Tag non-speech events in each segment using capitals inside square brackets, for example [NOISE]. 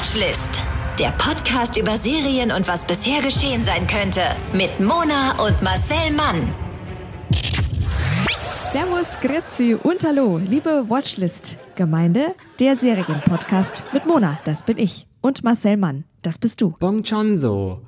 Watchlist. Der Podcast über Serien und was bisher geschehen sein könnte. Mit Mona und Marcel Mann. Servus, Grüezi und Hallo, liebe Watchlist-Gemeinde, der Serienpodcast mit Mona, das bin ich, und Marcel Mann, das bist du. Bong Chonzo.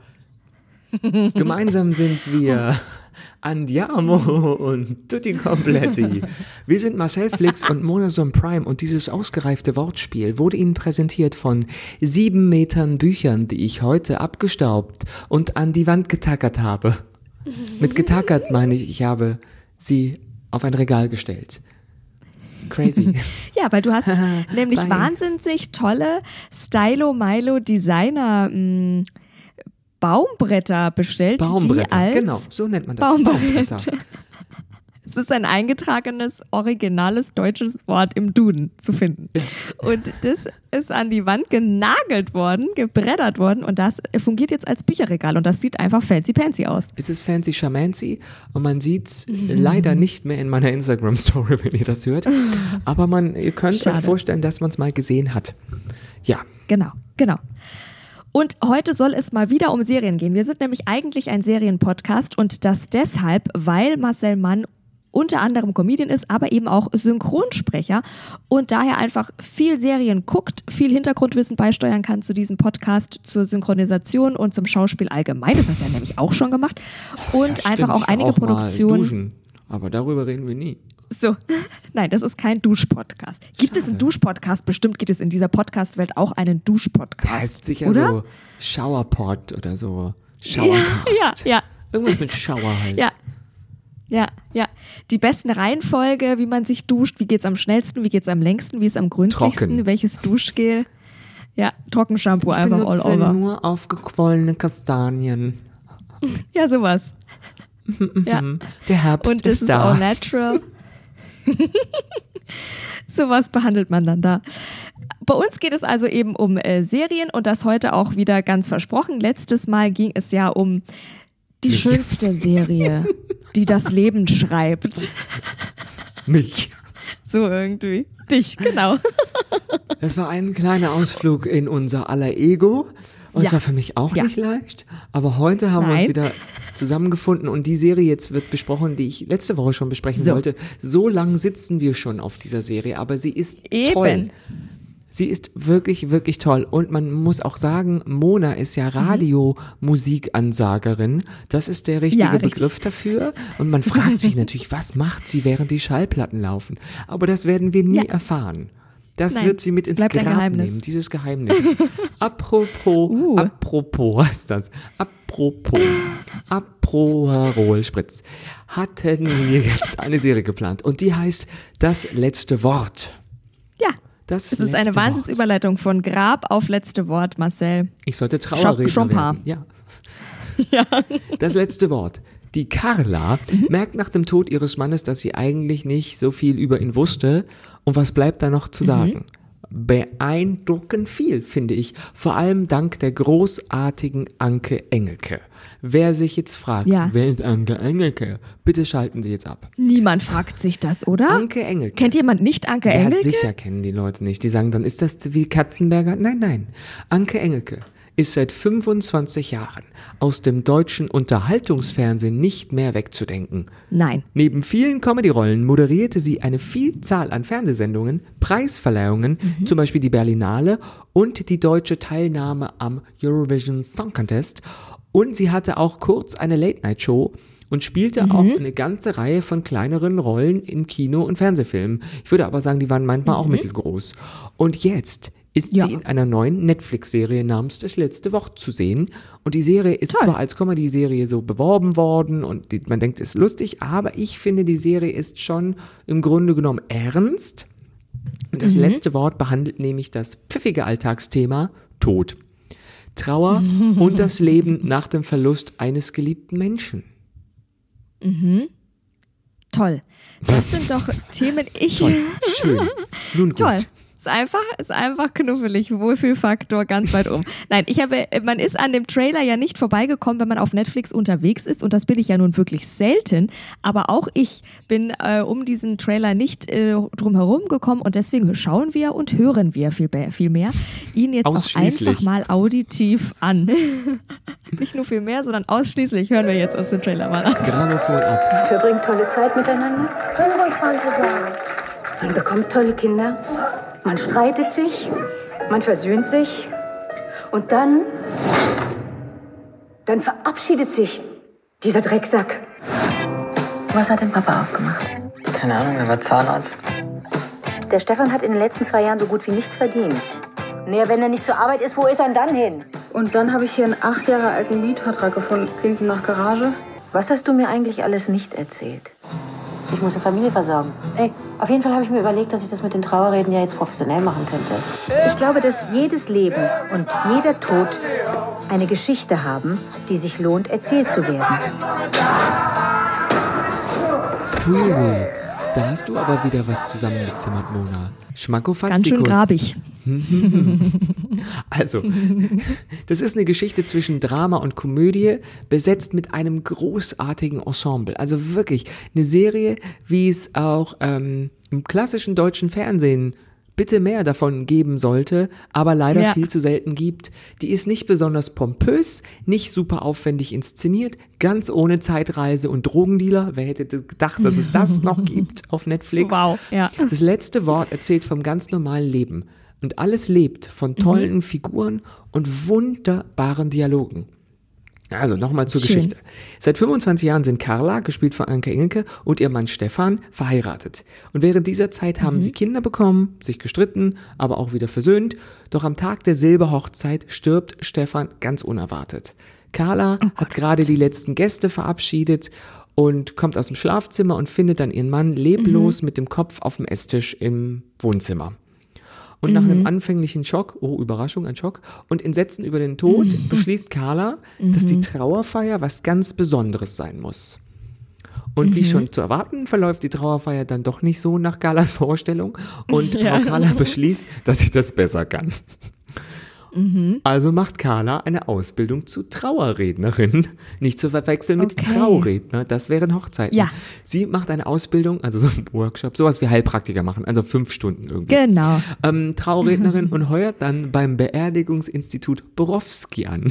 Gemeinsam sind wir [LAUGHS] Andiamo und Tutti Completi. [LAUGHS] Wir sind Marcel Flix und Monason Prime und dieses ausgereifte Wortspiel wurde Ihnen präsentiert von sieben Metern Büchern, die ich heute abgestaubt und an die Wand getackert habe. Mit getackert meine ich, ich habe sie auf ein Regal gestellt. Crazy. [LAUGHS] Ja, weil du hast [LAUGHS] nämlich Bye. wahnsinnig tolle Stylo-Milo-Designer mh, Baumbretter bestellt, die Baumbretter, als genau, so nennt man das. Baumbretter. Es ist ein eingetragenes, originales deutsches Wort im Duden zu finden. Und das ist an die Wand genagelt worden, gebreddert worden und das fungiert jetzt als Bücherregal und das sieht einfach fancy-pancy aus. Es ist fancy shamancy und man sieht's leider nicht mehr in meiner Instagram-Story, wenn ihr das hört. Aber man, ihr könnt Schade. euch vorstellen, dass man es mal gesehen hat. Ja, Genau, genau. Und heute soll es mal wieder um Serien gehen. Wir sind nämlich eigentlich ein Serienpodcast und das deshalb, weil Marcel Mann unter anderem Comedian ist, aber eben auch Synchronsprecher und daher einfach viel Serien guckt, viel Hintergrundwissen beisteuern kann zu diesem Podcast, zur Synchronisation und zum Schauspiel allgemein. Das hast du ja nämlich auch schon gemacht. Und Ja, einfach auch einige auch Produktionen. Duschen, aber darüber reden wir nie. So, [LAUGHS] nein, das ist kein Duschpodcast. Gibt es einen Duschpodcast? Bestimmt gibt es in dieser Podcast-Welt auch einen Duschpodcast. Heißt sicher oder? so Showerpod oder so. Showercast. Ja, ja, Irgendwas mit Shower halt. ja. Ja, ja. Die besten Reihenfolge, wie man sich duscht, wie geht's am schnellsten, wie geht's am längsten, wie ist am gründlichsten, Trocken. welches Duschgel. Ja, Trockenshampoo Ich einfach all over. nur aufgequollene Kastanien. Ja, sowas. [LAUGHS] ja. Der Herbst Und das ist ist da. all natural. [LAUGHS] Sowas behandelt man dann da. Bei uns geht es also eben um äh, Serien und das heute auch wieder ganz versprochen. Letztes Mal ging es ja um die schönste Serie, die das Leben schreibt. Mich. So irgendwie. Dich, genau. Das war ein kleiner Ausflug in unser aller Ego. Und es Ja. war für mich auch Ja. nicht leicht. Aber heute haben wir uns Nein. wieder [LAUGHS] zusammengefunden und die Serie jetzt wird besprochen, die ich letzte Woche schon besprechen So. wollte. So lang sitzen wir schon auf dieser Serie, aber sie ist Eben. toll. Sie ist wirklich, wirklich toll. Und man muss auch sagen, Mona ist ja Radiomusikansagerin. Das ist der richtige Ja, richtig. Begriff dafür. Und man fragt sich natürlich, was macht sie, während die Schallplatten laufen? Aber das werden wir nie erfahren. Das Nein, wird sie mit ins Grab Geheimnis. nehmen, dieses Geheimnis. [LAUGHS] apropos, Uh. apropos, was ist das? Apropos, Aperol Spritz. Hatten wir jetzt eine Serie geplant und die heißt Das letzte Wort. Ja. Das Es ist eine Wahnsinnsüberleitung von Grab auf letzte Wort, Marcel. Ich sollte Trauerredner werden. [LAUGHS] Ja. Das letzte Wort. Die Carla Mhm. merkt nach dem Tod ihres Mannes, dass sie eigentlich nicht so viel über ihn wusste. Und was bleibt da noch Mhm. zu sagen? Beeindruckend viel, finde ich. Vor allem dank der großartigen Anke Engelke. Wer sich jetzt fragt, Ja. wer ist Anke Engelke? Bitte schalten Sie jetzt ab. Niemand fragt sich das, oder? Anke Engelke. Kennt jemand nicht Anke Ja, Engelke? sicher kennen die Leute nicht. Die sagen dann, ist das wie Katzenberger? Nein, nein. Anke Engelke ist seit 25 Jahren aus dem deutschen Unterhaltungsfernsehen nicht mehr wegzudenken. Nein. Neben vielen Comedy-Rollen moderierte sie eine Vielzahl an Fernsehsendungen, Preisverleihungen, zum Beispiel die Berlinale und die deutsche Teilnahme am Eurovision Song Contest. Und sie hatte auch kurz eine Late-Night-Show und spielte auch eine ganze Reihe von kleineren Rollen in Kino- und Fernsehfilmen. Ich würde aber sagen, die waren manchmal auch mittelgroß. Und jetzt ist Ja. sie in einer neuen Netflix-Serie namens Das letzte Wort zu sehen. Und die Serie ist Toll. zwar als Comedy-Serie so beworben worden und die, man denkt, es ist lustig, aber ich finde, die Serie ist schon im Grunde genommen ernst. Und das letzte Wort behandelt nämlich das pfiffige Alltagsthema Tod. Trauer [LAUGHS] und das Leben nach dem Verlust eines geliebten Menschen. Toll. Das sind doch [LAUGHS] Themen, ich. Toll, schön. Nun gut. Toll. Ist einfach, ist einfach knuffelig. Wohlfühlfaktor ganz weit oben. Nein, ich habe, man ist an dem Trailer ja nicht vorbeigekommen, wenn man auf Netflix unterwegs ist. Und das bin ich ja nun wirklich selten. Aber auch ich bin äh, um diesen Trailer nicht äh, drum herum gekommen. Und deswegen schauen wir und hören wir viel, viel mehr ihn jetzt auch einfach mal auditiv an. [LAUGHS] nicht nur viel mehr, sondern ausschließlich hören wir jetzt uns den Trailer mal an. Grammophon ab. Verbringt tolle Zeit miteinander. 25 Jahre. Man bekommt tolle Kinder. Man streitet sich. Man versöhnt sich. Und dann. Dann verabschiedet sich dieser Drecksack. Was hat denn Papa ausgemacht? Keine Ahnung, er war Zahnarzt. Der Stefan hat in den letzten zwei Jahren so gut wie nichts verdient. Naja, wenn er nicht zur Arbeit ist, wo ist er denn dann hin? Und dann habe ich hier einen acht Jahre alten Mietvertrag gefunden. Klingt nach Garage. Was hast du mir eigentlich alles nicht erzählt? Ich muss eine Familie versorgen. Ey, auf jeden Fall habe ich mir überlegt, dass ich das mit den Trauerreden ja jetzt professionell machen könnte. Ich glaube, dass jedes Leben und jeder Tod eine Geschichte haben, die sich lohnt, erzählt zu werden. Hui, da hast du aber wieder was zusammengezimmert, Mona. Schmackofatzikus. Ganz schön grabig. [LAUGHS] [LAUGHS] Also, das ist eine Geschichte zwischen Drama und Komödie, besetzt mit einem großartigen Ensemble. Also wirklich eine Serie, wie es auch ähm, im klassischen deutschen Fernsehen bitte mehr davon geben sollte, aber leider Ja. viel zu selten gibt. Die ist nicht besonders pompös, nicht super aufwendig inszeniert, ganz ohne Zeitreise und Drogendealer. Wer hätte gedacht, dass es das noch [LAUGHS] gibt auf Netflix? Wow, ja. Das letzte Wort erzählt vom ganz normalen Leben. Und alles lebt von tollen Mhm. Figuren und wunderbaren Dialogen. Also nochmal zur Schön. Geschichte. Seit 25 Jahren sind Carla, gespielt von Anke Engelke, und ihr Mann Stefan verheiratet. Und während dieser Zeit haben Mhm. sie Kinder bekommen, sich gestritten, aber auch wieder versöhnt. Doch am Tag der Silberhochzeit stirbt Stefan ganz unerwartet. Carla Oh hat gerade die letzten Gäste verabschiedet und kommt aus dem Schlafzimmer und findet dann ihren Mann leblos Mhm. mit dem Kopf auf dem Esstisch im Wohnzimmer. Und nach Mhm. einem anfänglichen Schock, oh Überraschung, ein Schock, und Entsetzen über den Tod Mhm. beschließt Carla, dass die Trauerfeier was ganz Besonderes sein muss. Und Mhm. wie schon zu erwarten, verläuft die Trauerfeier dann doch nicht so nach Carlas Vorstellung und [LAUGHS] Frau Carla beschließt, dass sie das besser kann. Mhm. Also macht Carla eine Ausbildung zu Trauerrednerin. Nicht zu verwechseln mit Okay. Trauredner, das wären Hochzeiten. Ja. Sie macht eine Ausbildung, also so ein Workshop, sowas wie Heilpraktiker machen, also fünf Stunden irgendwie. Genau. Ähm, Traurednerin [LAUGHS] und heuert dann beim Beerdigungsinstitut Borowski an.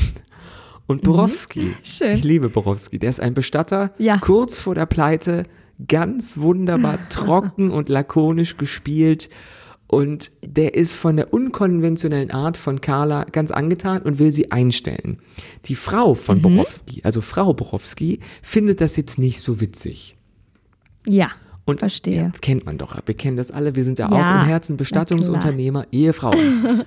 Und Borowski, Schön. ich liebe Borowski, der ist ein Bestatter, Ja. kurz vor der Pleite, ganz wunderbar [LAUGHS] trocken und lakonisch gespielt. Und der ist von der unkonventionellen Art von Carla ganz angetan und will sie einstellen. Die Frau von Mhm. Borowski, also Frau Borowski, findet das jetzt nicht so witzig. Ja. Und Verstehe. Ja, kennt man doch. Wir kennen das alle. Wir sind ja, Ja, auch im Herzen Bestattungsunternehmer, Ehefrauen.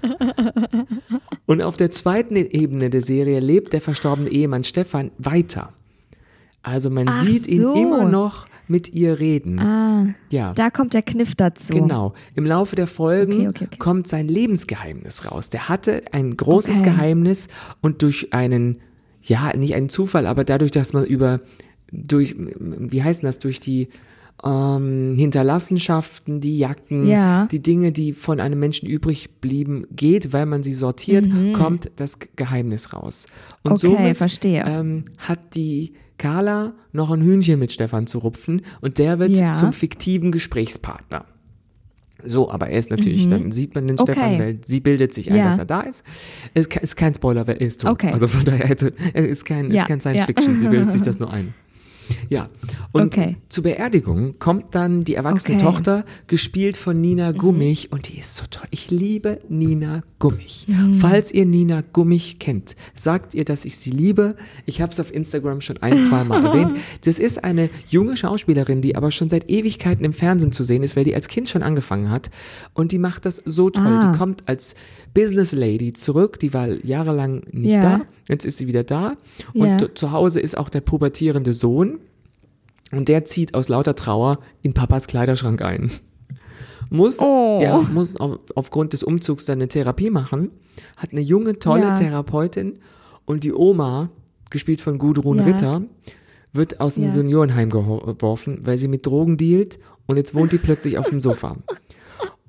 [LAUGHS] Und auf der zweiten Ebene der Serie lebt der verstorbene Ehemann Stefan weiter. Also man Ach sieht ihn so. immer noch mit ihr reden. Ah, ja. da kommt der Kniff dazu. Genau. Im Laufe der Folgen Okay, okay, okay. kommt sein Lebensgeheimnis raus. Der hatte ein großes. Geheimnis und durch einen, ja, nicht einen Zufall, aber dadurch, dass man über, durch, wie heißt denn das, durch die ähm, Hinterlassenschaften, die Jacken, Ja. die Dinge, die von einem Menschen übrig blieben, geht, weil man sie sortiert, kommt das Geheimnis raus. Und Mhm. Okay, somit verstehe. Ähm, hat die Carla noch ein Hühnchen mit Stefan zu rupfen und der wird Ja. zum fiktiven Gesprächspartner. So, aber er ist natürlich, dann sieht man den Mhm. Okay. Stefan, weil sie bildet sich ein, Ja. dass er da ist. Es ist kein Spoiler, wer er ist tot. Okay. Also von daher, also, es ist kein, Ja, ist kein Science ja. Fiction, sie bildet sich das nur ein. Ja, und Okay. zur Beerdigung kommt dann die erwachsene Okay. Tochter, gespielt von Nina Gummich, und die ist so toll. Ich liebe Nina Gummich. Falls ihr Nina Gummich kennt, sagt ihr, dass ich sie liebe. Ich habe es auf Instagram schon ein, zwei Mal [LAUGHS] erwähnt. Das ist eine junge Schauspielerin, die aber schon seit Ewigkeiten im Fernsehen zu sehen ist, weil die als Kind schon angefangen hat. Und die macht das so toll. Ah. Die kommt als Business Lady zurück. Die war jahrelang nicht Ja. da. Jetzt ist sie wieder da. Und Ja. zu Hause ist auch der pubertierende Sohn. Und der zieht aus lauter Trauer in Papas Kleiderschrank ein. Muss, Oh. ja, muss auf, aufgrund des Umzugs seine Therapie machen, hat eine junge, tolle Ja. Therapeutin und die Oma, gespielt von Gudrun Ja. Ritter, wird aus dem. Seniorenheim geworfen, weil sie mit Drogen dealt und jetzt wohnt die plötzlich auf dem Sofa. [LAUGHS]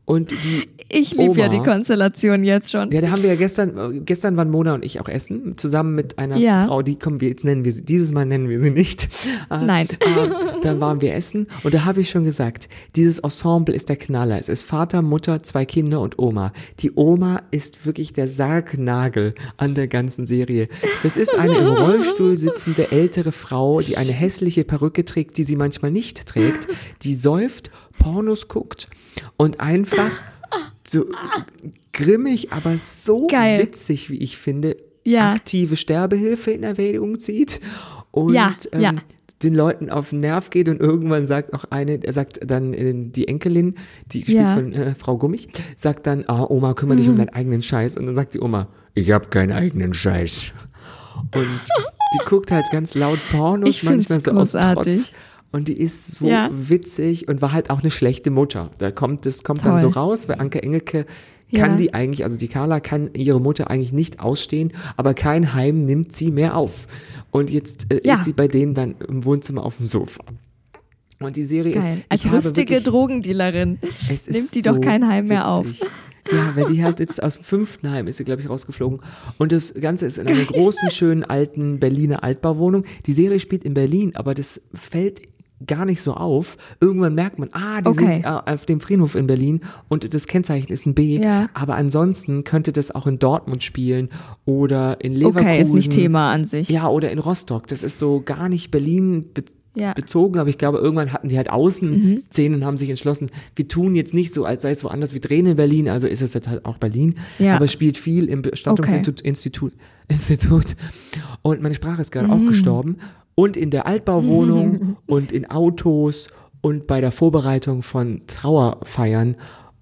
Und die Ich liebe ja die Konstellation jetzt schon. Ja, da haben wir ja gestern, gestern waren Mona und ich auch essen, zusammen mit einer Ja. Frau, die kommen wir, jetzt nennen wir sie, dieses Mal nennen wir sie nicht. Äh, [LAUGHS] Nein. Äh, dann waren wir essen und da habe ich schon gesagt, dieses Ensemble ist der Knaller. Es ist Vater, Mutter, zwei Kinder und Oma. Die Oma ist wirklich der Sargnagel an der ganzen Serie. Das ist eine im Rollstuhl sitzende ältere Frau, die eine hässliche Perücke trägt, die sie manchmal nicht trägt, die säuft, Pornos guckt und einfach so grimmig, aber so Geil. witzig, wie ich finde, Ja. aktive Sterbehilfe in Erwägung zieht und Ja, ähm, ja. den Leuten auf den Nerv geht und irgendwann sagt auch eine, er sagt dann äh, die Enkelin, die gespielt von äh, Frau Gummich, sagt dann, ah Oma, kümmere dich um deinen eigenen Scheiß und dann sagt die Oma, ich habe keinen eigenen Scheiß. Und die guckt halt ganz laut Pornos, manchmal so aus großartig. Trotz. Und die ist so Ja. witzig und war halt auch eine schlechte Mutter. Da kommt, das kommt dann Toll. so raus, weil Anke Engelke kann Ja. die eigentlich, also die Carla kann ihre Mutter eigentlich nicht ausstehen, aber kein Heim nimmt sie mehr auf. Und jetzt äh, Ja. ist sie bei denen dann im Wohnzimmer auf dem Sofa. Und die Serie Geil. ist, Als rüstige wirklich- Drogendealerin nimmt die so doch kein Heim mehr auf. Ja, weil die halt jetzt aus dem fünften Heim ist sie, glaube ich, rausgeflogen. Und das Ganze ist in einer großen, schönen, alten Berliner Altbauwohnung. Die Serie spielt in Berlin, aber das fällt gar nicht so auf. Irgendwann merkt man, ah, die Okay. sind äh, auf dem Friedhof in Berlin und das Kennzeichen ist ein B. Ja. Aber ansonsten könnte das auch in Dortmund spielen oder in Leverkusen. Okay, ist nicht Thema an sich. Ja, oder in Rostock. Das ist so gar nicht Berlin be Ja. Mhm. bezogen, aber ich glaube, irgendwann hatten die halt Außenszenen und haben sich entschlossen, wir tun jetzt nicht so, als sei es woanders, wir drehen in Berlin, also ist es jetzt halt auch Berlin, Ja. aber es spielt viel im Bestattungsinstitut Institut, [LAUGHS] Institut. und meine Sprache ist gerade Mhm. auch gestorben und in der Altbauwohnung [LAUGHS] und in Autos und bei der Vorbereitung von Trauerfeiern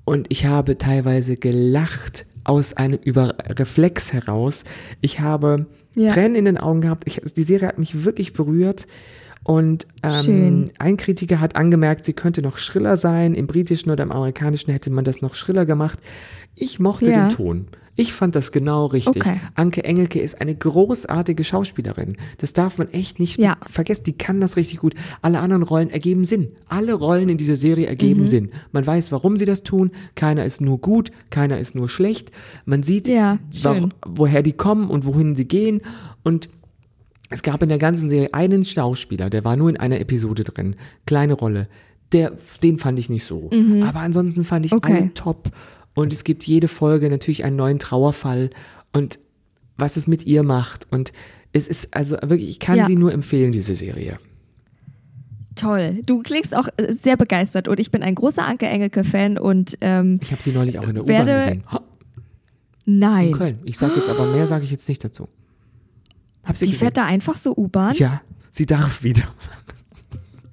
und ich habe teilweise gelacht aus einem über Reflex heraus. Ich habe Ja. Tränen in den Augen gehabt. Ich, die Serie hat mich wirklich berührt. Und ähm, ein Kritiker hat angemerkt, sie könnte noch schriller sein. Im britischen oder im amerikanischen hätte man das noch schriller gemacht. Ich mochte Ja. den Ton. Ich fand das genau richtig. Okay. Anke Engelke ist eine großartige Schauspielerin. Das darf man echt nicht Ja. vergessen. Die kann das richtig gut. Alle anderen Rollen ergeben Sinn. Alle Rollen in dieser Serie ergeben Mhm. Sinn. Man weiß, warum sie das tun. Keiner ist nur gut, keiner ist nur schlecht. Man sieht, Ja, schön. woher die kommen und wohin sie gehen. Und es gab in der ganzen Serie einen Schauspieler, der war nur in einer Episode drin. Kleine Rolle. Der, den fand ich nicht so. Aber ansonsten fand ich Mhm. Okay. alle top. Und es gibt jede Folge natürlich einen neuen Trauerfall und was es mit ihr macht. Und es ist also wirklich, ich kann Ja. sie nur empfehlen, diese Serie. Toll. Du klingst auch äh, sehr begeistert und ich bin ein großer Anke Engelke-Fan und ähm, Ich habe sie neulich auch in der U-Bahn gesehen. Ha, In nein. Köln. Ich sage jetzt aber mehr, sage ich jetzt nicht dazu. Hab sie Die gesehen. fährt da einfach so U-Bahn? Ja, sie darf wieder.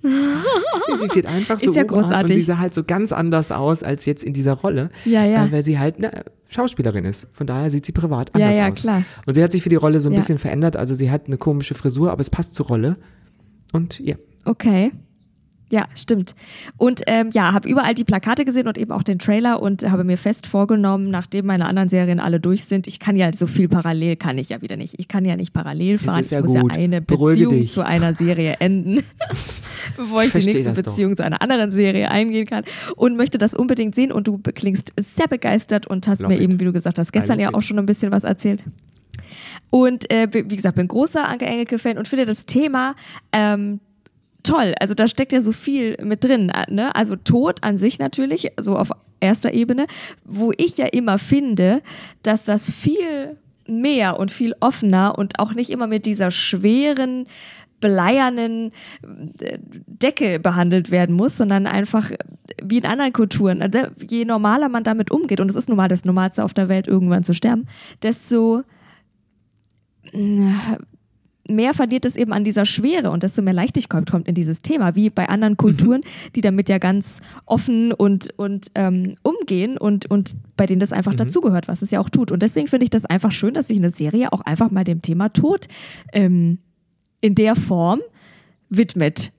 Sie fährt einfach so Ist ja U-Bahn und großartig. sie sah halt so ganz anders aus als jetzt in dieser Rolle. Ja, ja. Äh, weil sie halt eine Schauspielerin ist. Von daher sieht sie privat Ja, anders ja, aus. klar. Und sie hat sich für die Rolle so ein Ja. bisschen verändert. Also sie hat eine komische Frisur, aber es passt zur Rolle. Und ja, Okay. Ja, stimmt. Und ähm, ja, habe überall die Plakate gesehen und eben auch den Trailer und habe mir fest vorgenommen, nachdem meine anderen Serien alle durch sind, ich kann ja so viel parallel kann ich ja wieder nicht. Ich kann ja nicht parallel fahren. ja ich muss gut. ja eine Beziehung zu einer Serie enden, [LAUGHS] bevor ich, die versteh nächste das doch. Beziehung zu einer anderen Serie eingehen kann und möchte das unbedingt sehen und du klingst sehr begeistert und hast Love mir it. eben, wie du gesagt hast, gestern ja auch it. schon ein bisschen was erzählt. Und äh, wie gesagt, bin großer Anke Engelke-Fan und finde das Thema ähm, toll. Also da steckt ja so viel mit drin. äh, Ne? Also Tod an sich natürlich, so auf erster Ebene, wo ich ja immer finde, dass das viel mehr und viel offener und auch nicht immer mit dieser schweren, bleiernen äh, Decke behandelt werden muss, sondern einfach wie in anderen Kulturen. Also Je normaler man damit umgeht, und es ist normal das Normalste auf der Welt, irgendwann zu sterben, desto mehr verliert es eben an dieser Schwere und desto mehr Leichtigkeit kommt in dieses Thema, wie bei anderen Kulturen, die damit ja ganz offen und, und ähm, umgehen und, und bei denen das einfach dazugehört, was es ja auch tut. Und deswegen finde ich das einfach schön, dass sich eine Serie auch einfach mal dem Thema Tod ähm, in der Form widmet.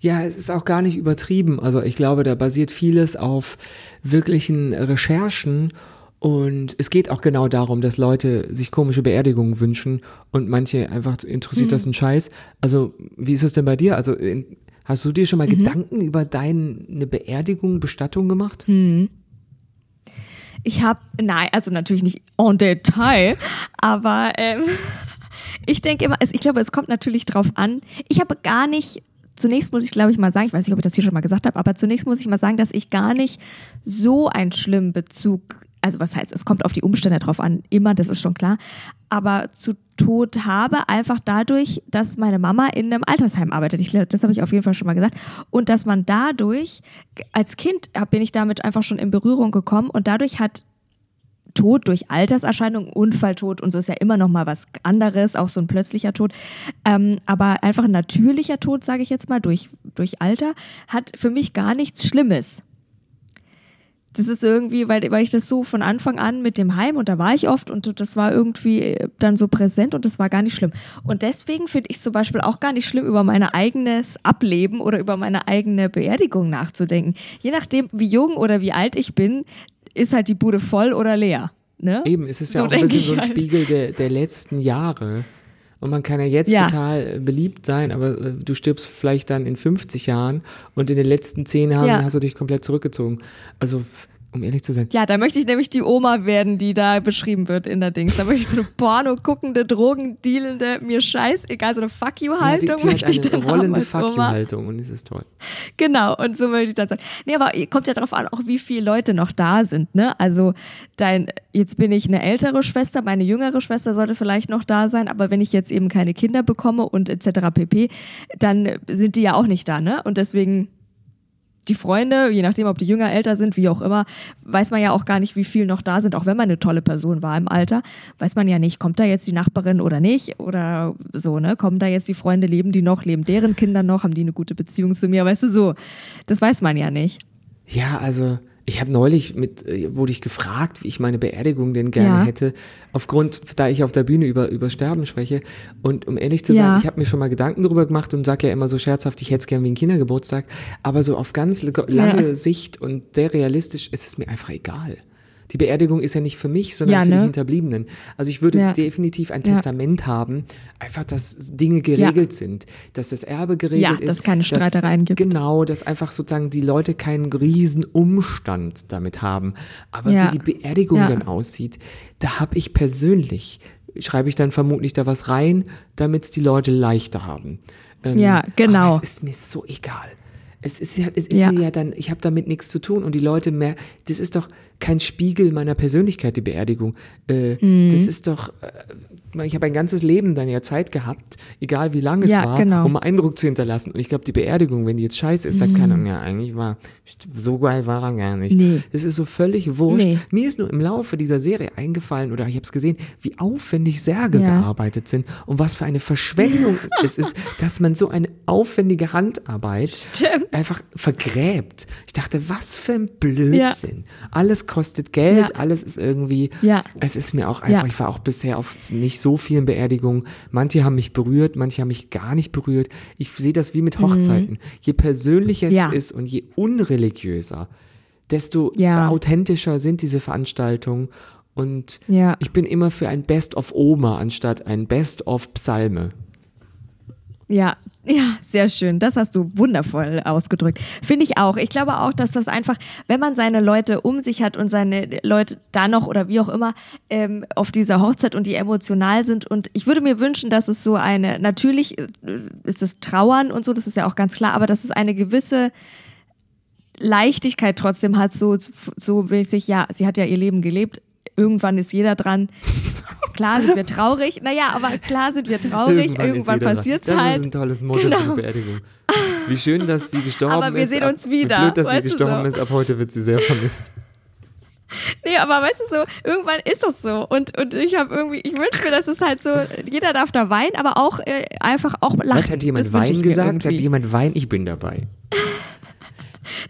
Ja, es ist auch gar nicht übertrieben. Also ich glaube, da basiert vieles auf wirklichen Recherchen und es geht auch genau darum, dass Leute sich komische Beerdigungen wünschen und manche einfach interessiert das ein Scheiß. Also wie ist es denn bei dir? Also in, hast du dir schon mal Gedanken über deine Beerdigung, Bestattung gemacht? Ich habe, nein, also natürlich nicht en Detail, [LAUGHS] aber ähm, ich denke immer, ich glaube, es kommt natürlich drauf an. Ich habe gar nicht, zunächst muss ich glaube ich mal sagen, ich weiß nicht, ob ich das hier schon mal gesagt habe, aber zunächst muss ich mal sagen, dass ich gar nicht so einen schlimmen Bezug, also was heißt, es kommt auf die Umstände drauf an, immer, das ist schon klar, aber zu Tod habe, einfach dadurch, dass meine Mama in einem Altersheim arbeitet. Ich, das habe ich auf jeden Fall schon mal gesagt. Und dass man dadurch, als Kind bin ich damit einfach schon in Berührung gekommen und dadurch hat Tod durch Alterserscheinungen, Unfalltod und so ist ja immer noch mal was anderes, auch so ein plötzlicher Tod. Ähm, aber einfach ein natürlicher Tod, sage ich jetzt mal, durch, durch Alter, hat für mich gar nichts Schlimmes. Das ist irgendwie, weil, weil ich das so von Anfang an mit dem Heim und da war ich oft und das war irgendwie dann so präsent und das war gar nicht schlimm. Und deswegen finde ich zum Beispiel auch gar nicht schlimm, über mein eigenes Ableben oder über meine eigene Beerdigung nachzudenken. Je nachdem, wie jung oder wie alt ich bin, ist halt die Bude voll oder leer. Ne? Eben, es ist ja So auch ein bisschen so ein halt. Spiegel der, der letzten Jahre. Und man kann ja jetzt Ja. total beliebt sein, aber äh, du stirbst vielleicht dann in 50 Jahren und in den letzten 10 Jahren Ja. hast du dich komplett zurückgezogen. Also, um ehrlich zu sein, Ja, da möchte ich nämlich die Oma werden, die da beschrieben wird in der Dings. Da möchte ich so eine Porno-guckende, drogendealende, mir scheißegal, so eine Fuck ja, die, you-Haltung die möchte hat ich eine dann haben rollende als Oma. Fuck-you-Haltung und es ist toll. Genau, und so möchte ich dann sein. Nee, aber kommt ja darauf an, auch wie viele Leute noch da sind, ne? Also dein, jetzt bin ich eine ältere Schwester, meine jüngere Schwester sollte vielleicht noch da sein, aber wenn ich jetzt eben keine Kinder bekomme und etc. pp, dann sind die ja auch nicht da, ne? Und deswegen die Freunde, je nachdem, ob die jünger, älter sind, wie auch immer, weiß man ja auch gar nicht, wie viel noch da sind, auch wenn man eine tolle Person war im Alter, weiß man ja nicht, kommt da jetzt die Nachbarin oder nicht oder so, ne? Kommen da jetzt die Freunde, leben die noch, leben deren Kinder noch, haben die eine gute Beziehung zu mir, weißt du so. Das weiß man ja nicht. Ja, also ich habe neulich mit, äh, wurde ich gefragt, wie ich meine Beerdigung denn gerne Ja. hätte, aufgrund, da ich auf der Bühne über, über Sterben spreche. Und um ehrlich zu sein, Ja. ich habe mir schon mal Gedanken darüber gemacht und sage ja immer so scherzhaft, ich hätte es gerne wie ein Kindergeburtstag. Aber so auf ganz lange Ja. Sicht und sehr realistisch ist es mir einfach egal. Die Beerdigung ist ja nicht für mich, sondern Ja, für die ne? Hinterbliebenen. Also ich würde Ja. definitiv ein Ja. Testament haben, einfach, dass Dinge geregelt sind, dass das Erbe geregelt Ja, ist. dass es keine Streitereien gibt. Genau, dass einfach sozusagen die Leute keinen riesen Umstand damit haben. Aber Ja. wie die Beerdigung Ja. dann aussieht, da habe ich persönlich, schreibe ich dann vermutlich da was rein, damit es die Leute leichter haben. Ähm, Ja, genau. Es ist mir so egal. Es ist ja, es ist Ja. mir ja dann, ich habe damit nichts zu tun und die Leute mehr, das ist doch kein Spiegel meiner Persönlichkeit, die Beerdigung. Äh, Mhm. Das ist doch, äh, ich habe ein ganzes Leben dann ja Zeit gehabt, egal wie lange es Ja, war, genau. um Eindruck zu hinterlassen. Und ich glaube, die Beerdigung, wenn die jetzt scheiße ist, sagt keiner, ja, eigentlich war, so geil war er gar nicht. Mhm. Nee. Das ist so völlig wurscht. Nee. Mir ist nur im Laufe dieser Serie eingefallen, oder ich habe es gesehen, wie aufwendig Särge Ja. gearbeitet sind und was für eine Verschwendung [LAUGHS] es ist, dass man so eine aufwendige Handarbeit Stimmt. einfach vergräbt. Ich dachte, was für ein Blödsinn. Alles kostet Geld, Ja. alles ist irgendwie, Ja. es ist mir auch einfach, Ja. ich war auch bisher auf nicht so vielen Beerdigungen. Manche haben mich berührt, manche haben mich gar nicht berührt. Ich sehe das wie mit Hochzeiten. Je persönlicher Mhm. Ja. es ist und je unreligiöser, desto Ja. authentischer sind diese Veranstaltungen. Und Ja. ich bin immer für ein Best of Oma anstatt ein Best of Psalme. Ja, ja, sehr schön. Das hast du wundervoll ausgedrückt. Finde ich auch. Ich glaube auch, dass das einfach, wenn man seine Leute um sich hat und seine Leute da noch oder wie auch immer ähm, auf dieser Hochzeit und die emotional sind. Und ich würde mir wünschen, dass es so eine, natürlich äh, ist es Trauern und so, das ist ja auch ganz klar, aber dass es eine gewisse Leichtigkeit trotzdem hat, so, so mäßig, ja, sie hat ja ihr Leben gelebt. Irgendwann ist jeder dran. Klar sind wir traurig. Naja, aber klar sind wir traurig. Irgendwann, ist jeder passiert es dran. Das halt. ist ein tolles Motto Genau. für die Beerdigung. Wie schön, dass sie gestorben ist. Aber wir sehen Ab- uns wieder, Wie blöd, dass sie gestorben so. ist. Ab heute wird sie sehr vermisst. Nee, aber weißt du so, irgendwann ist das so. Und, und ich habe irgendwie, ich wünsche mir, dass es halt so, jeder darf da weinen, aber auch äh, einfach auch lachen. Was hat jemand Wein gesagt? Hat jemand Wein? Ich bin dabei.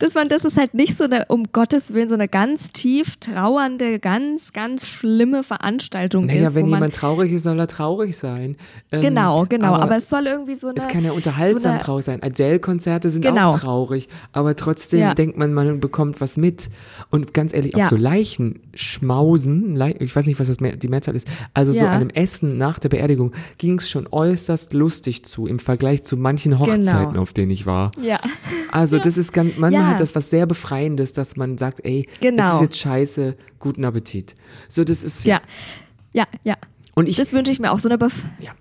Dass man, dass es halt nicht so eine, um Gottes Willen, so eine ganz tief trauernde, ganz, ganz schlimme Veranstaltung Naja, ist. wenn wo man, jemand traurig ist, soll er traurig sein. Ähm, Genau, genau. Aber, es soll irgendwie so eine. es kann ja unterhaltsam so eine, traurig sein. Adele-Konzerte sind Genau. auch traurig, aber trotzdem Ja. denkt man, man bekommt was mit. Und ganz ehrlich, Ja. auf so Leichenschmausen, Lei- ich weiß nicht, was das mehr, die Mehrzahl ist, also so Ja. einem Essen nach der Beerdigung ging es schon äußerst lustig zu im Vergleich zu manchen Hochzeiten, Genau. auf denen ich war. Ja. Also das ist ganz, manchmal Ja. Hat das was sehr Befreiendes, dass man sagt, ey, Genau. ist jetzt scheiße, guten Appetit. So, das ist Ja, ja, ja. Und ich, das wünsche ich mir auch so eine Bef ja.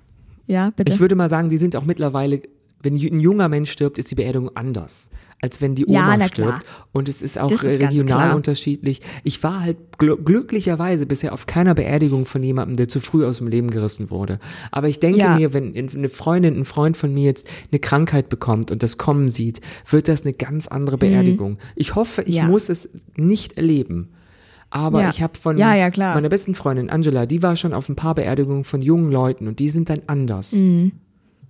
Ja, bitte. ich würde mal sagen, die sind auch mittlerweile, wenn ein junger Mensch stirbt, ist die Beerdigung anders, als wenn die Oma Ja, stirbt. klar. Und es ist auch ist regional unterschiedlich. Ich war halt gl glücklicherweise bisher auf keiner Beerdigung von jemandem, der zu früh aus dem Leben gerissen wurde. Aber ich denke Ja. mir, wenn eine Freundin, ein Freund von mir jetzt eine Krankheit bekommt und das kommen sieht, wird das eine ganz andere Beerdigung. Ich hoffe, ich Mhm. Ja. muss es nicht erleben. Aber Ja. ich habe von Ja, ja, klar. meiner besten Freundin Angela, die war schon auf ein paar Beerdigungen von jungen Leuten und die sind dann anders.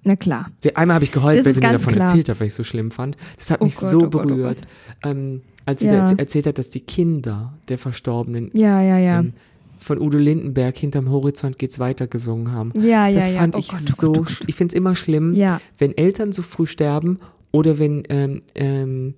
Na klar. Sie- Einmal habe ich geheult, Das wenn ist sie mir davon klar. erzählt hat, weil ich es so schlimm fand. Das hat Oh mich Gott, so oh Gott, oh berührt, ähm, als sie Ja. erz- erzählt hat, dass die Kinder der Verstorbenen Ja, ja, ja. ähm, von Udo Lindenberg hinterm Horizont geht's weiter gesungen haben. Ja, ja, das ja. fand Oh ich Gott, oh so, Gott, oh ich finde es immer schlimm, wenn Eltern so früh sterben oder wenn ähm, ähm,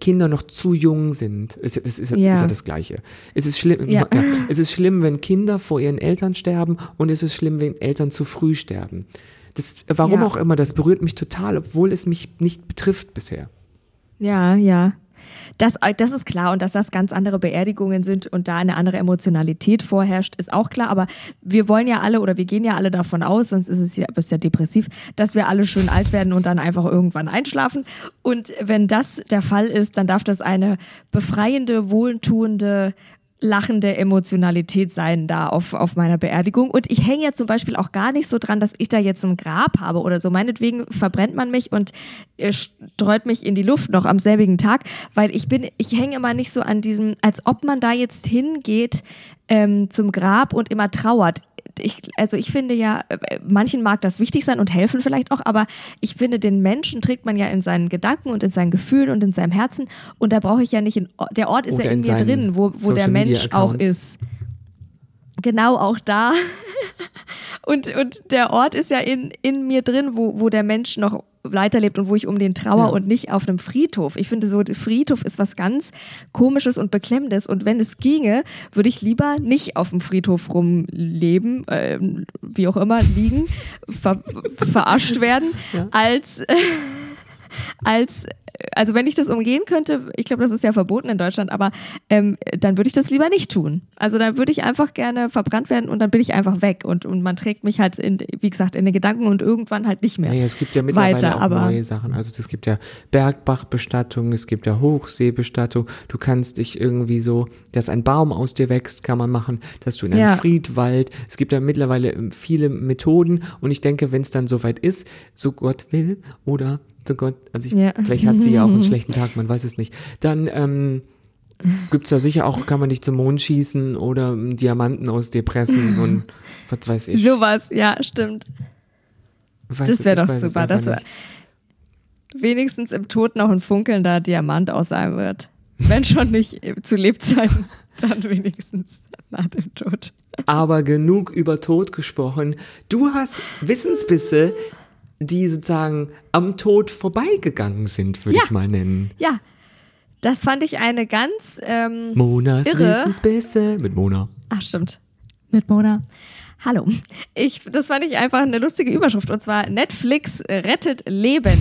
Kinder noch zu jung sind. Es, es ist, Ja. ist ja das Gleiche. Es ist schlimm, Ja. [LAUGHS] ja. es ist schlimm, wenn Kinder vor ihren Eltern sterben und es ist schlimm, wenn Eltern zu früh sterben. Das, warum Ja. auch immer, das berührt mich total, obwohl es mich nicht betrifft bisher. Ja, ja. Das, äh, das ist klar und dass das ganz andere Beerdigungen sind und da eine andere Emotionalität vorherrscht, ist auch klar. Aber wir wollen ja alle oder wir gehen ja alle davon aus, sonst ist es ja, bist ja depressiv, dass wir alle schön alt werden und dann einfach irgendwann einschlafen. Und wenn das der Fall ist, dann darf das eine befreiende, wohltuende, lachende Emotionalität sein da auf, auf meiner Beerdigung. Und ich hänge ja zum Beispiel auch gar nicht so dran, dass ich da jetzt ein Grab habe oder so. Meinetwegen verbrennt man mich und äh, streut mich in die Luft noch am selbigen Tag, weil ich bin, ich hänge immer nicht so an diesem, als ob man da jetzt hingeht ähm, zum Grab und immer trauert. Ich, also ich finde ja, äh, manchen mag das wichtig sein und helfen vielleicht auch, aber ich finde, den Menschen trägt man ja in seinen Gedanken und in seinen Gefühlen und in seinem Herzen und da brauche ich ja nicht, in, der Ort ist Oder ja in, in mir drin, wo, wo der Mensch auch ist. Genau, auch da. [LAUGHS] Und, und der Ort ist ja in, in mir drin, wo, wo der Mensch noch weiterlebt und wo ich um den trauer Ja. und nicht auf einem Friedhof. Ich finde so, der Friedhof ist was ganz Komisches und Beklemmendes. Und wenn es ginge, würde ich lieber nicht auf dem Friedhof rumleben, äh, wie auch immer, liegen, ver, [LAUGHS] verarscht werden, Ja. als, [LAUGHS] als, also wenn ich das umgehen könnte, ich glaube, das ist ja verboten in Deutschland, aber ähm, dann würde ich das lieber nicht tun. Also dann würde ich einfach gerne verbrannt werden und dann bin ich einfach weg und, und man trägt mich halt, in, wie gesagt, in den Gedanken und irgendwann halt nicht mehr. Naja, es gibt ja mittlerweile weiter, auch neue Sachen. Also es gibt ja Bergbachbestattung, es gibt ja Hochseebestattung. Du kannst dich irgendwie so, dass ein Baum aus dir wächst, kann man machen, dass du in einen Ja. Friedwald. Es gibt ja mittlerweile ähm, viele Methoden und ich denke, wenn es dann soweit ist, so Gott will oder so Gott, also ich, Ja. vielleicht hat sie ja auch einen [LAUGHS] schlechten Tag, man weiß es nicht. Dann ähm, gibt's da sicher auch, kann man dich zum Mond schießen oder ähm, Diamanten aus dir pressen und [LAUGHS] was weiß ich. Sowas, ja, stimmt. Weiß Das es- wäre doch es super. einfach Das wär, nicht. wenigstens im Tod noch ein funkelnder Diamant aus einem wird. Wenn schon nicht zu Lebzeiten, [LAUGHS] dann wenigstens nach dem Tod. Aber genug über Tod gesprochen. Du hast Wissensbisse, die sozusagen am Tod vorbeigegangen sind, würde Ja. ich mal nennen. Ja, das fand ich eine ganz, ähm, Monas Irre. Wissensbisse mit Mona. ach stimmt, mit Mona. Hallo. Ich, das fand ich einfach eine lustige Überschrift und zwar Netflix rettet Leben.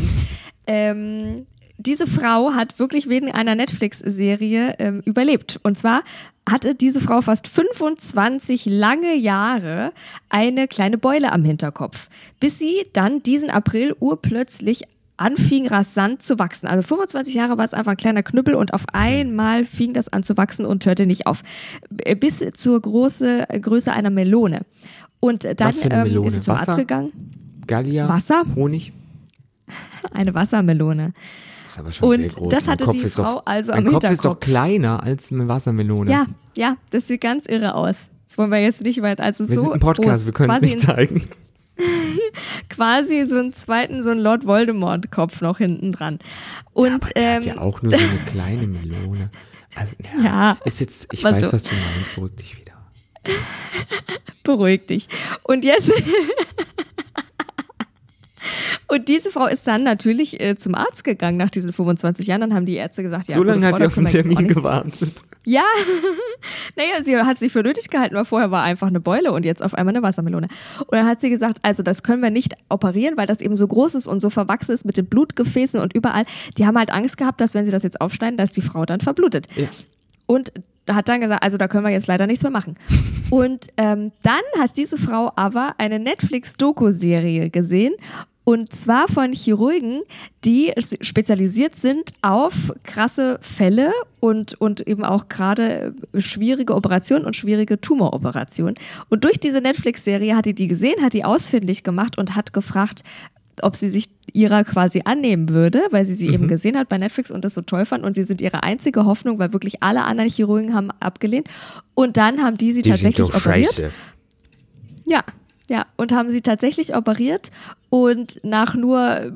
Ähm, diese Frau hat wirklich wegen einer Netflix-Serie ähm, überlebt. Und zwar hatte diese Frau fast 25 lange Jahre eine kleine Beule am Hinterkopf, bis sie dann diesen April urplötzlich anfing rasant zu wachsen. Also 25 Jahre war es einfach ein kleiner Knüppel und auf einmal fing das an zu wachsen und hörte nicht auf. B- Bis zur große, Größe einer Melone. Und dann für eine ähm, ist sie zum Wasser? Arzt gegangen. Gallia, Wasser? Honig. [LAUGHS] Eine Wassermelone. Das ist aber schon Und sehr groß. das Mein hatte Kopf die Frau doch, also mein am Kopf ist doch Hinterkopf. kleiner als eine Wassermelone. Ja, ja, das sieht ganz irre aus. Das wollen wir jetzt nicht weit. Also Wir so sind ein Podcast, wir können es nicht zeigen. [LAUGHS] quasi so einen zweiten, so einen Lord Voldemort-Kopf noch hinten dran. Und Der ähm, hat ja auch nur so eine [LAUGHS] kleine Melone. Also, ja, Ja. Ist jetzt, ich weiß, so? was du meinst, beruhig dich wieder. [LAUGHS] beruhig dich. Und jetzt. Und diese Frau ist dann natürlich äh, zum Arzt gegangen nach diesen 25 Jahren. Dann haben die Ärzte gesagt, ja, so lange hat sie auf den Termin gewartet. Ja, [LAUGHS] Naja, sie hat sich für nötig gehalten, weil vorher war einfach eine Beule und jetzt auf einmal eine Wassermelone. Und dann hat sie gesagt, also das können wir nicht operieren, weil das eben so groß ist und so verwachsen ist mit den Blutgefäßen und überall. Die haben halt Angst gehabt, dass wenn sie das jetzt aufschneiden, dass die Frau dann verblutet. Ja. Und hat dann gesagt, also da können wir jetzt leider nichts mehr machen. Und ähm, dann hat diese Frau aber eine Netflix-Doku-Serie gesehen. Und zwar von Chirurgen, die spezialisiert sind auf krasse Fälle und, und eben auch gerade schwierige Operationen und schwierige Tumoroperationen. Und durch diese Netflix-Serie hat die die gesehen, hat die ausfindig gemacht und hat gefragt, ob sie sich ihrer quasi annehmen würde, weil sie sie Mhm. eben gesehen hat bei Netflix und das so toll fand und sie sind ihre einzige Hoffnung, weil wirklich alle anderen Chirurgen haben abgelehnt und dann haben die sie Die tatsächlich operiert. scheiße. Ja, ja, und haben sie tatsächlich operiert und nach nur äh,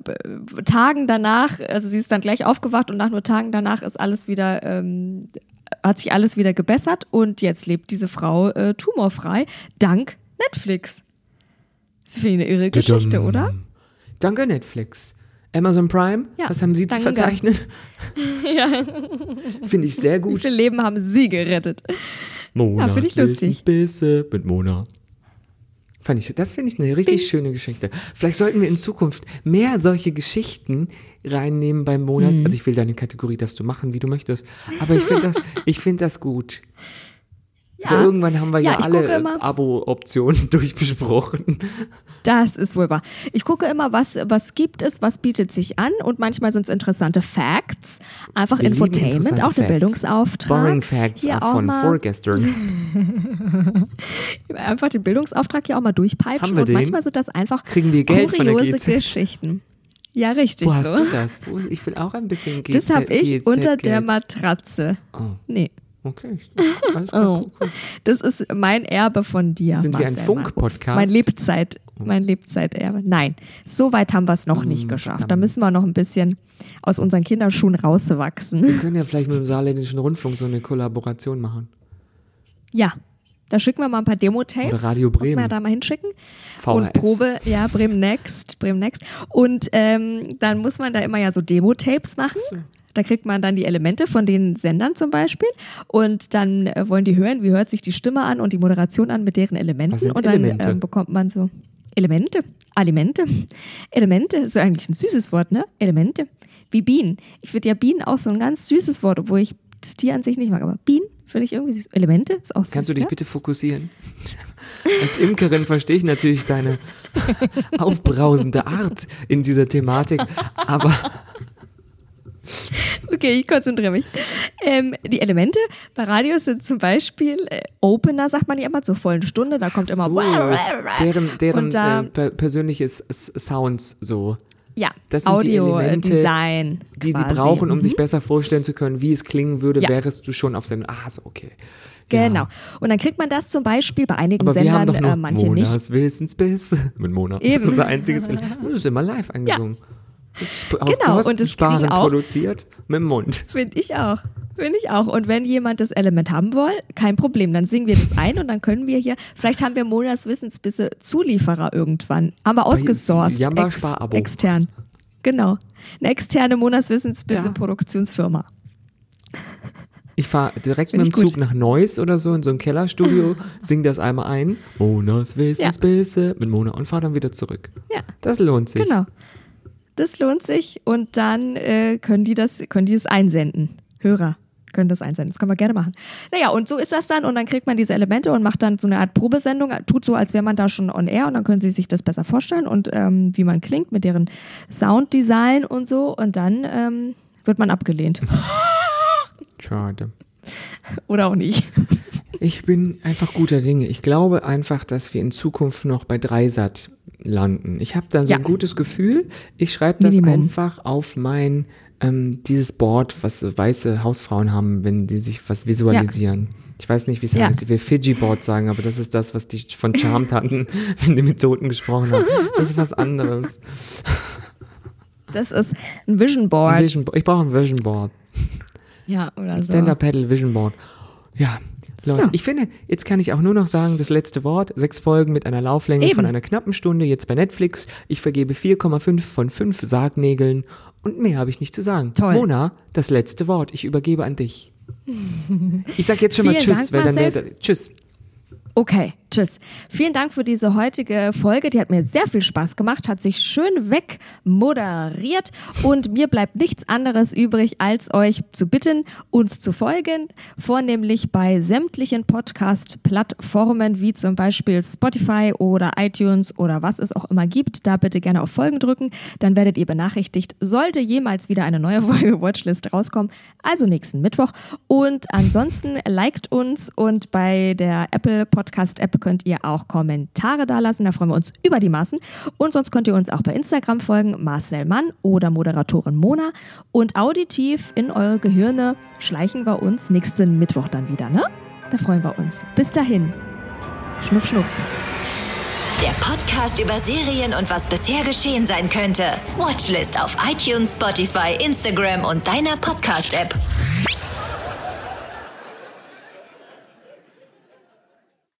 Tagen danach, also sie ist dann gleich aufgewacht und nach nur Tagen danach ist alles wieder, ähm, hat sich alles wieder gebessert und jetzt lebt diese Frau äh, tumorfrei dank Netflix. Das finde ich eine irre Geschichte, Tudum. oder? Danke, Netflix. Amazon Prime, Ja, was haben Sie zu danke. verzeichnen? [LAUGHS] Ja, Finde ich sehr wie gut. viele Leben haben sie gerettet? Monas Ja, ich lustig. Wissensbisse mit Mona. Fand ich, das finde ich eine richtig schöne Geschichte. Vielleicht sollten wir in Zukunft mehr solche Geschichten reinnehmen beim Monas. Mhm. Also ich will deine Kategorie, darfst du machen, wie du möchtest. Aber ich finde das, ich finde das gut. Weil Irgendwann haben wir ja, Ja, alle. Abo-Optionen [LAUGHS] durchbesprochen. Das ist wohl wahr. Ich gucke immer, was, was gibt es, was bietet sich an und manchmal sind es interessante Facts, einfach Wir Infotainment, auch der Facts. Bildungsauftrag. Boring Facts Hier auch von mal, vorgestern. [LAUGHS] einfach den Bildungsauftrag hier auch mal durchpeitschen und den? manchmal sind das einfach Kriegen wir Geld von der kuriose? Geschichten. Ja, richtig Wo hast so. du das? Ich will auch ein bisschen GZ, Das habe ich GZ unter der Geld. Matratze. Oh, Nee, okay. [LAUGHS] Alles Oh. das ist mein Erbe von dir. Sind wir ein Marcel. Funk-Podcast? Mein Lebzeit, mein Lebzeiterbe. Nein, so weit haben wir es noch Hm, nicht geschafft. Da müssen wir noch ein bisschen aus unseren Kinderschuhen rauswachsen. Wir können ja vielleicht mit dem Saarländischen Rundfunk so eine Kollaboration machen. Ja, da schicken wir mal ein paar Demo-Tapes. Oder Radio Muss man Bremen. ja da mal hinschicken. VHS. Und Probe, ja, Bremen Next, Bremen Next. Und ähm, dann muss man da immer ja so Demo-Tapes machen. Da kriegt man dann die Elemente von den Sendern zum Beispiel. Und dann äh, wollen die hören, wie hört sich die Stimme an und die Moderation an mit deren Elementen. Was sind und dann Elemente? ähm, bekommt man so Elemente, Alimente, Elemente, ist eigentlich ein süßes Wort, ne? Elemente. Wie Bienen. Ich finde ja Bienen auch so ein ganz süßes Wort, obwohl ich das Tier an sich nicht mag, aber Bienen finde ich irgendwie süß. Elemente ist auch süß. Kannst du dich ne? bitte fokussieren? [LAUGHS] Als Imkerin verstehe ich natürlich deine [LAUGHS] aufbrausende Art in dieser Thematik, aber [LAUGHS] Okay, ich konzentriere mich. Ähm, die Elemente bei Radios sind zum Beispiel äh, Opener, sagt man ja immer, zur vollen Stunde. Da kommt immer so, deren, deren da- äh, per persönliches Sounds so, ja, das sind die Audio, äh, Elemente, Design. die quasi. sie brauchen, um Mhm. sich besser vorstellen zu können, wie es klingen würde, Ja. wärest du schon auf seinem, ah, so, okay. Genau. Ja. Und dann kriegt man das zum Beispiel bei einigen Aber wir haben Sendern, doch äh, manche nicht. Monas Wissensbiss [LAUGHS] mit Mona. Das Eben. ist unser einziges. [LAUGHS] Das ist immer live eingesungen. Das Genau, und das kostensparend kriegen auch- produziert mit dem Mund. Finde ich auch. Finde ich auch. Und wenn jemand das Element haben will, kein Problem. Dann singen wir das ein und dann können wir hier, vielleicht haben wir Monas Wissensbisse Zulieferer irgendwann. Haben wir ausgesourced. Jamba ex, extern. Genau. Eine externe Monas Wissensbisse Ja. Produktionsfirma. Ich fahre direkt Find mit dem gut. Zug nach Neuss oder so in so ein Kellerstudio, [LAUGHS] sing das einmal ein. Monas Wissensbisse mit Mona und fahre dann wieder zurück. Ja. Das lohnt sich. Genau. Das lohnt sich und dann äh, können die das, können die es einsenden. Hörer können das einsenden. Das können wir gerne machen. Naja, und so ist das dann und dann kriegt man diese Elemente und macht dann so eine Art Probesendung, tut so, als wäre man da schon on air und dann können sie sich das besser vorstellen und ähm, wie man klingt mit deren Sounddesign und so und dann ähm, wird man abgelehnt. Schade. Oder auch nicht. Ich bin einfach guter Dinge. Ich glaube einfach, dass wir in Zukunft noch bei Dreisat landen. Ich habe da so Ja. ein gutes Gefühl. Ich schreibe das Minimum. einfach auf mein, ähm, dieses Board, was so weiße Hausfrauen haben, wenn die sich was visualisieren. Ich weiß nicht, wie es Ja. heißt. Ich will Fidji-Board sagen, aber das ist das, was die von Charmed hatten, [LAUGHS] wenn die mit Toten gesprochen haben. Das ist was anderes. Das ist ein Vision Board. Vision, ich brauche ein Vision Board. Ja, oder so. Stand-Up Paddle Vision Board. Ja. Leute, So. ich finde, jetzt kann ich auch nur noch sagen, das letzte Wort, sechs Folgen mit einer Lauflänge Eben. von einer knappen Stunde, jetzt bei Netflix. Ich vergebe 4,5 von 5 Sargnägeln und mehr habe ich nicht zu sagen. Toll. Mona, das letzte Wort, ich übergebe an dich. Ich sag jetzt schon mal Tschüss, Dank, weil dann der, Tschüss. Okay, tschüss. Vielen Dank für diese heutige Folge. Die hat mir sehr viel Spaß gemacht, hat sich schön wegmoderiert und mir bleibt nichts anderes übrig, als euch zu bitten, uns zu folgen, vornehmlich bei sämtlichen Podcast-Plattformen wie zum Beispiel Spotify oder iTunes oder was es auch immer gibt. Da bitte gerne auf Folgen drücken, dann werdet ihr benachrichtigt, sollte jemals wieder eine neue [LAUGHS] Folge Watchlist rauskommen, also nächsten Mittwoch. Und ansonsten liked uns und bei der Apple Podcast App könnt ihr auch Kommentare dalassen. Da freuen wir uns über die Maßen. Und sonst könnt ihr uns auch bei Instagram folgen, Marcel Mann oder Moderatorin Mona. Und auditiv in eure Gehirne schleichen wir uns nächsten Mittwoch dann wieder, ne? Da freuen wir uns. Bis dahin. Schnuff, schnuff. Der Podcast über Serien und was bisher geschehen sein könnte. Watchlist auf iTunes, Spotify, Instagram und deiner Podcast-App.